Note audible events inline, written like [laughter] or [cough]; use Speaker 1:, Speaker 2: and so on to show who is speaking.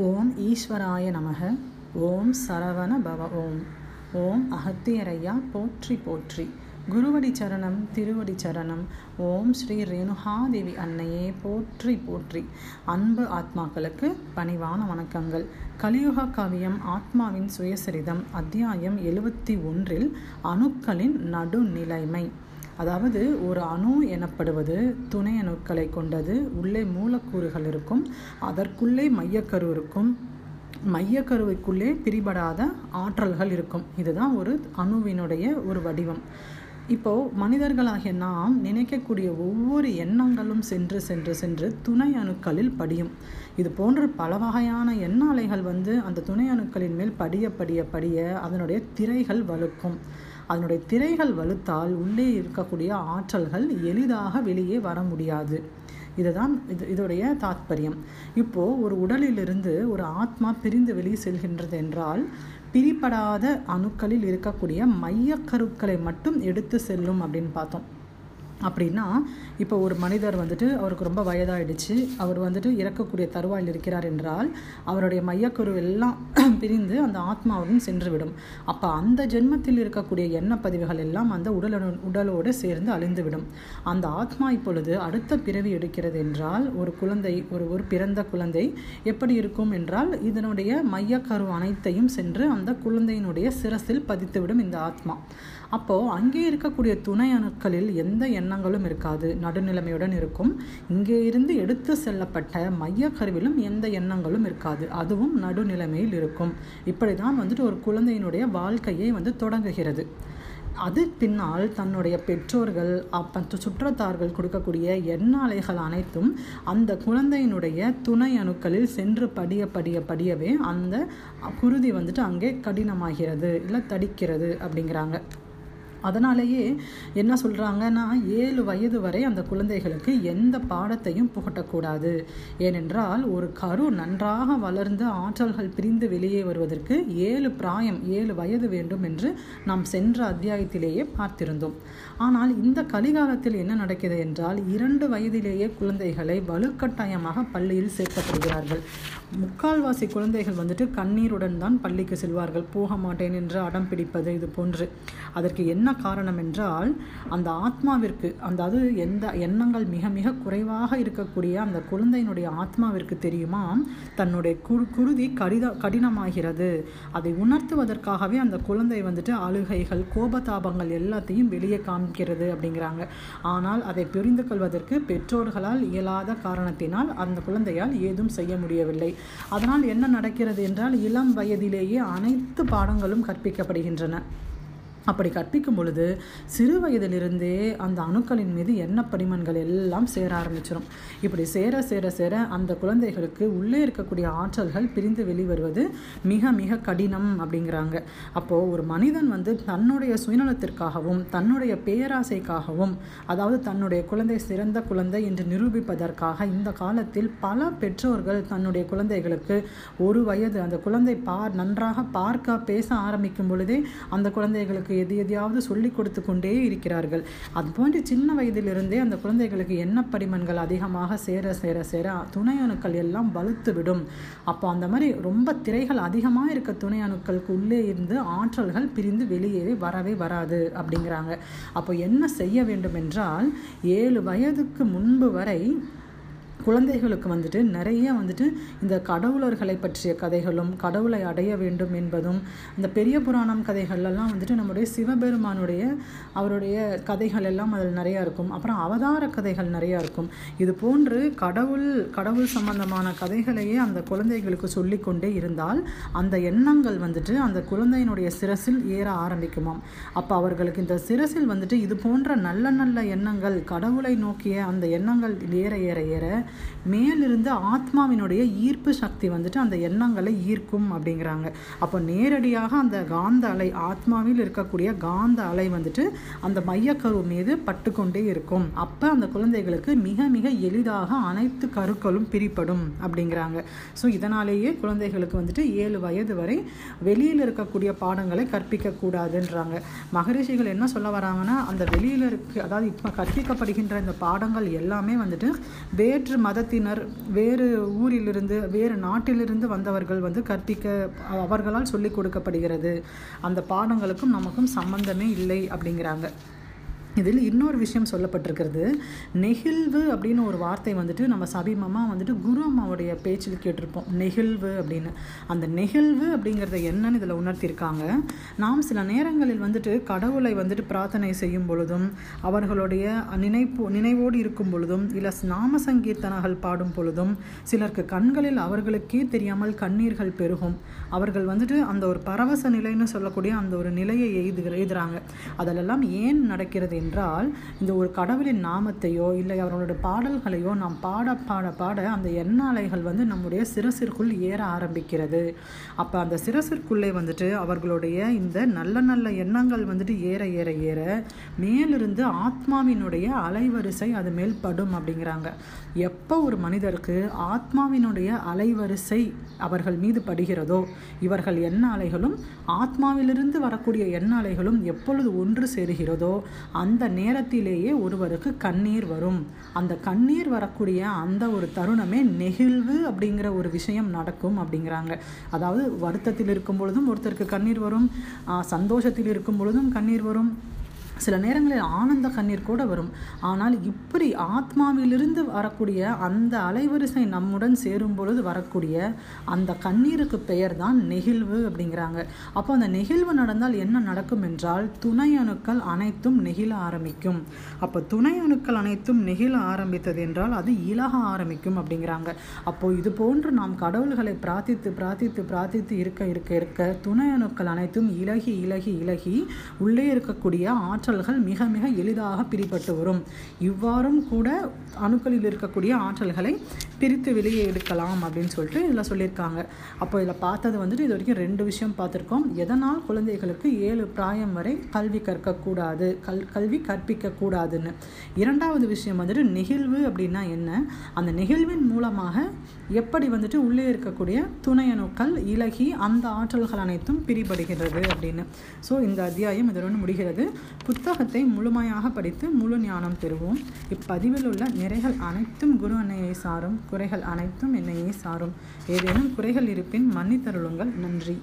Speaker 1: ஓம் ஈஸ்வராய நமக ஓம் சரவண பவ ஓம். ஓம் அகத்தியரையா போற்றி போற்றி. குருவடி சரணம் திருவடி சரணம். ஓம் ஸ்ரீ ரேணுகாதேவி அன்னையே போற்றி போற்றி. அன்பு ஆத்மாக்களுக்கு பணிவான வணக்கங்கள். கலியுக காவியம் ஆத்மாவின் சுயசரிதம் அத்தியாயம் எழுபத்தி ஒன்றில் அணுக்களின் நடுநிலைமை. அதாவது ஒரு அணு எனப்படுவது துணை அணுக்களை கொண்டது. உள்ளே மூலக்கூறுகள் இருக்கும். அதற்குள்ளே மையக்கரு இருக்கும். மையக்கருவைக்குள்ளே பிரிபடாத ஆற்றல்கள் இருக்கும். இதுதான் ஒரு அணுவினுடைய ஒரு வடிவம். இப்போ மனிதர்களாகிய நாம் நினைக்கக்கூடிய ஒவ்வொரு எண்ணங்களும் சென்று சென்று சென்று துணை அணுக்களில் படியும். இது போன்ற பல வகையான எண்ண அலைகள் வந்து அந்த துணை அணுக்களின் மேல் படிய படிய படிய அதனுடைய திரைகள் வலுக்கும் அதனுடைய திரைகள் வலுத்தால் உள்ளே இருக்கக்கூடிய ஆற்றல்கள் எளிதாக வெளியே வர முடியாது. இதுதான் இது இதோடைய தாத்பரியம். இப்போது ஒரு உடலிலிருந்து ஒரு ஆத்மா பிரிந்து வெளியே செல்கின்றது என்றால் பிரிப்படாத அணுக்களில் இருக்கக்கூடிய மையக்கருக்களை மட்டும் எடுத்து செல்லும் அப்படின்னு பார்த்தோம். அப்படின்னா இப்போ ஒரு மனிதர் வந்துட்டு அவருக்கு ரொம்ப வயதாயிடுச்சு. அவர் வந்துட்டு இறக்கக்கூடிய தருவாயில் இருக்கிறார் என்றால் அவருடைய மையக்குரு எல்லாம் [clears throat] பிரிந்து அந்த ஆத்மாவுடன் சென்றுவிடும். அப்போ அந்த ஜென்மத்தில் இருக்கக்கூடிய எண்ண பதிவுகள் எல்லாம் அந்த உடலுடன் உடலோடு சேர்ந்து அழிந்துவிடும். அந்த ஆத்மா இப்பொழுது அடுத்த பிறவி எடுக்கிறது என்றால் ஒரு குழந்தை ஒரு ஒரு பிறந்த குழந்தை எப்படி இருக்கும் என்றால் இதனுடைய மையக்கரு அனைத்தையும் சென்று அந்த குழந்தையினுடைய சிரசில் பதித்துவிடும் இந்த ஆத்மா. அப்போது அங்கே இருக்கக்கூடிய துணை அணுக்களில் எந்த எண்ணங்களும் இருக்காது. நடுநிலைமையுடன் இருக்கும். இங்கே இருந்து எடுத்து செல்லப்பட்ட மைய கருவிலும் எந்த எண்ணங்களும் இருக்காது. அதுவும் நடுநிலைமையில் இருக்கும். இப்படி தான் வந்துட்டு ஒரு குழந்தையினுடைய வாழ்க்கையை வந்து தொடங்குகிறது. அது பின்னால் தன்னுடைய பெற்றோர்கள் அப்ப சுற்றத்தார்கள் கொடுக்கக்கூடிய எண்ண அலைகள் அனைத்தும் அந்த குழந்தையினுடைய துணை அணுக்களில் சென்று படிய படிய படியவே அந்த குருதி வந்துட்டு அங்கே கடினமாகிறது இல்லை தடிக்கிறது அப்படிங்கிறாங்க. அதனாலேயே என்ன சொல்கிறாங்கன்னா ஏழு வயது வரை அந்த குழந்தைகளுக்கு எந்த பாடத்தையும் புகட்டக்கூடாது. ஏனென்றால் ஒரு கரு நன்றாக வளர்ந்து ஆற்றல்கள் பிரிந்து வெளியே வருவதற்கு ஏழு பிராயம் ஏழு வயது வேண்டும் என்று நாம் சென்ற அத்தியாயத்திலேயே பார்த்திருந்தோம். ஆனால் இந்த கலிகாலத்தில் என்ன நடக்கிறது என்றால் இரண்டு வயதிலேயே குழந்தைகளை வலுக்கட்டாயமாக பள்ளியில் சேர்க்கப்படுகிறார்கள். முக்கால்வாசி குழந்தைகள் வந்துட்டு கண்ணீருடன் தான் பள்ளிக்கு செல்வார்கள். போக மாட்டேன் என்று அடம் பிடிப்பது இது போன்று. அதற்கு என்ன காரணம் என்றால் அந்த ஆத்மாவிற்கு அந்த அது எந்த எண்ணங்கள் மிக மிக குறைவாக இருக்கக்கூடிய அந்த குழந்தையினுடைய ஆத்மாவிற்கு தெரியுமா? தன்னுடைய குரு குருதி கடித கடினமாகிறது. அதை உணர்த்துவதற்காகவே அந்த குழந்தை வந்துட்டு அழுகைகள் கோபதாபங்கள் எல்லாத்தையும் வெளியே காமிக்கிறது அப்படிங்கிறாங்க. ஆனால் அதை புரிந்து கொள்வதற்கு பெற்றோர்களால் இயலாத காரணத்தினால் அந்த குழந்தையால் ஏதும் செய்ய முடியவில்லை. அதனால் என்ன நடக்கிறது என்றால் இளம் வயதிலேயே அனைத்து பாடங்களும் கற்பிக்கப்படுகின்றன. அப்படி கற்பிக்கும் பொழுது சிறு வயதிலிருந்தே அந்த அணுக்களின் மீது எண்ண படிமன்கள் எல்லாம் சேர ஆரம்பிச்சிடும் இப்படி சேர சேர சேர அந்த குழந்தைகளுக்கு உள்ளே இருக்கக்கூடிய ஆற்றல்கள் பிரிந்து வெளிவருவது மிக மிக கடினம் அப்படிங்கிறாங்க. அப்போது ஒரு மனிதன் வந்து தன்னுடைய சுயநலத்திற்காகவும் தன்னுடைய பேராசைக்காகவும் அதாவது தன்னுடைய குழந்தை சிறந்த குழந்தை என்று நிரூபிப்பதற்காக இந்த காலத்தில் பல பெற்றோர்கள் தன்னுடைய குழந்தைகளுக்கு ஒரு வயது அந்த குழந்தை பார் நன்றாக பார்க்க பேச ஆரம்பிக்கும் பொழுதே அந்த குழந்தைகளுக்கு எது எதையாவது சொல்லிக் கொடுத்து கொண்டே இருக்கிறார்கள். அது போன்று சின்ன வயதிலிருந்தே அந்த குழந்தைகளுக்கு எண்ண படிமன்கள் அதிகமாக சேர சேர சேர துணை அணுக்கள் எல்லாம் வலுத்து விடும். அப்போ அந்த மாதிரி ரொம்ப திரைகள் அதிகமாக இருக்க துணை அணுக்களுக்கு உள்ளே இருந்து ஆற்றல்கள் பிரிந்து வெளியே வரவே வராது அப்படிங்கிறாங்க. அப்போ என்ன செய்ய வேண்டும் என்றால் ஏழு வயதுக்கு முன்பு வரை குழந்தைகளுக்கு வந்துட்டு நிறைய வந்துட்டு இந்த கடவுளர்களை பற்றிய கதைகளும் கடவுளை அடைய வேண்டும் என்பதும் இந்த பெரிய புராணம் கதைகள்லாம் வந்துட்டு நம்முடைய சிவபெருமானுடைய அவருடைய கதைகள் எல்லாம் அதில் நிறையா இருக்கும். அப்புறம் அவதார கதைகள் நிறையா இருக்கும். இது போன்று கடவுள் கடவுள் சம்பந்தமான கதைகளையே அந்த குழந்தைகளுக்கு சொல்லிக்கொண்டே இருந்தால் அந்த எண்ணங்கள் வந்துட்டு அந்த குழந்தையினுடைய சிரசில் ஏற ஆரம்பிக்குமாம். அப்போ அவர்களுக்கு இந்த சிரசில் வந்துட்டு இது போன்ற நல்ல நல்ல எண்ணங்கள் கடவுளை நோக்கிய அந்த எண்ணங்கள் ஏற ஏற ஏற மேலிருந்து ஆத்மாவினுடைய ஈர்ப்பு சக்தி வந்துட்டு அந்த எண்ணங்களை ஈர்க்கும் அப்படிங்கிறாங்க. அப்போ நேரடியாக அந்த காந்த அலை ஆத்மாவில் இருக்கக்கூடிய காந்த அலை வந்துட்டு அந்த மையக்கரு மீது பட்டுக்கொண்டே இருக்கும். அப்போ அந்த குழந்தைகளுக்கு மிக மிக எளிதாக அனைத்து கருக்களும் பிரிப்படும் அப்படிங்கிறாங்க. ஸோ இதனாலேயே குழந்தைகளுக்கு வந்துட்டு ஏழு வயது வரை வெளியில் இருக்கக்கூடிய பாடங்களை கற்பிக்கக்கூடாதுன்றாங்க. மகரிஷிகள் என்ன சொல்ல வராங்கன்னா அந்த வெளியில் இருக்கு அதாவது இப்போ கற்பிக்கப்படுகின்ற இந்த பாடங்கள் எல்லாமே வந்துட்டு வேற்று மதத்தினர் வேறு ஊரிலிருந்து வேறு நாட்டிலிருந்து வந்தவர்கள் வந்து கற்பிக்க அவர்களால் சொல்லிக் கொடுக்கப்படுகிறது. அந்த பாடங்களுக்கும் நமக்கும் சம்பந்தமே இல்லை அப்படிங்கிறாங்க. இதில் இன்னொரு விஷயம் சொல்லப்பட்டிருக்கிறது. நெகிழ்வு அப்படின்னு ஒரு வார்த்தை வந்துட்டு நம்ம சபிமமாக வந்துட்டு குரு அம்மாவுடைய பேச்சில் கேட்டிருப்போம். நெகிழ்வு அப்படின்னு. அந்த நெகிழ்வு அப்படிங்கிறத என்னன்னு இதில் உணர்த்தியிருக்காங்க. நாம் சில நேரங்களில் வந்துட்டு கடவுளை வந்துட்டு பிரார்த்தனை செய்யும் பொழுதும் அவர்களுடைய நினைப்பு நினைவோடு இருக்கும் பொழுதும் இல்லை நாம சங்கீர்த்தனங்கள் பாடும் பொழுதும் சிலருக்கு கண்களில் அவர்களுக்கே தெரியாமல் கண்ணீர்கள் பெருகும். அவர்கள் வந்துட்டு அந்த ஒரு பரவச நிலைன்னு சொல்லக்கூடிய அந்த ஒரு நிலையை எய்து எழுதுகிறாங்க அதிலெல்லாம் ஏன் நடக்கிறது என்றால் இந்த ஒரு கடவுளின் நாமத்தையோ இல்லை அவர்களுடைய பாடல்களையோ நாம் பாட பாட பாட அந்த எண்ணாலைகள் வந்து நம்முடைய சிரசிற்குள் ஏற ஆரம்பிக்கிறது. அப்போ அந்த சிரசிற்குள்ளே வந்துட்டு அவர்களுடைய இந்த நல்ல நல்ல எண்ணங்கள் வந்துட்டு ஏற ஏற ஏற மேலிருந்து ஆத்மாவினுடைய அலைவரிசை அது மேல் படும் அப்படிங்கிறாங்க. எப்போ ஒரு மனிதருக்கு ஆத்மாவினுடைய அலைவரிசை அவர்கள் மீது படுகிறதோ இவர்கள் எண்ண அலைகளும் ஆத்மாவிலிருந்து வரக்கூடிய எண்ண அலைகளும் எப்பொழுது ஒன்று சேருகிறதோ அந்த நேரத்திலேயே ஒருவருக்கு கண்ணீர் வரும். அந்த கண்ணீர் வரக்கூடிய அந்த ஒரு தருணமே நெகிழ்வு அப்படிங்கிற ஒரு விஷயம் நடக்கும் அப்படிங்கிறாங்க. அதாவது வருத்தத்தில் இருக்கும் பொழுதும் ஒருத்தருக்கு கண்ணீர் வரும். சந்தோஷத்தில் இருக்கும் பொழுதும் கண்ணீர் வரும். சில நேரங்களில் ஆனந்த கண்ணீர் கூட வரும். ஆனால் இப்படி ஆத்மாவிலிருந்து வரக்கூடிய அந்த அலைவரிசை நம்முடன் சேரும் பொழுது வரக்கூடிய அந்த கண்ணீருக்கு பெயர் தான் நெகிழ்வு அப்படிங்கிறாங்க. அப்போ அந்த நெகிழ்வு நடந்தால் என்ன நடக்கும் என்றால் துணை அணுக்கள் அனைத்தும் நெகிழ ஆரம்பிக்கும். அப்போ துணை அணுக்கள் அனைத்தும் நெகிழ ஆரம்பித்தது என்றால் அது இலக ஆரம்பிக்கும் அப்படிங்கிறாங்க. அப்போ இது போன்று நாம் கடவுள்களை பிரார்த்தித்து பிரார்த்தித்து பிரார்த்தித்து இருக்க இருக்க இருக்க துணை அணுக்கள் அனைத்தும் இலகி இலகி இலகி உள்ளே இருக்கக்கூடிய ஆற்றல் ஆற்றல்கள் மிக மிக எளிதாக பிரிப்பட்டு வரும். இவ்வாறும் கூட அணுக்களில் இருக்கக்கூடிய ஆற்றல்களை பிரித்து வெளியே எடுக்கலாம் அப்படின்னு சொல்லிட்டு இதில் சொல்லியிருக்காங்க. அப்போ இதில் பார்த்தது வந்துட்டு இது வரைக்கும் ரெண்டு விஷயம் பார்த்துருக்கோம். எதனால் குழந்தைகளுக்கு ஏழு பிராயம் வரை கல்வி கற்கக்கூடாது கல் கல்வி கற்பிக்கக்கூடாதுன்னு. இரண்டாவது விஷயம் வந்துட்டு நெகிழ்வு அப்படின்னா என்ன? அந்த நெகிழ்வின் மூலமாக எப்படி வந்துட்டு உள்ளே இருக்கக்கூடிய துணையணுக்கள் இலகி அந்த ஆற்றல்கள் அனைத்தும் பிரிபடுகிறது அப்படின்னு. ஸோ இந்த அத்தியாயம் இதனுடன் முடிகிறது. புத்தகத்தை முழுமையாக படித்து முழு ஞானம் பெறுவோம். இப்பதிவில் உள்ள நிறைகள் அனைத்தும் குரு அன்னையை சாரும். குறைகள் அனைத்தும் என்னையே சாரும். ஏதேனும் குறைகள் இருப்பின் மன்னித்தருளுங்கள். நன்றி.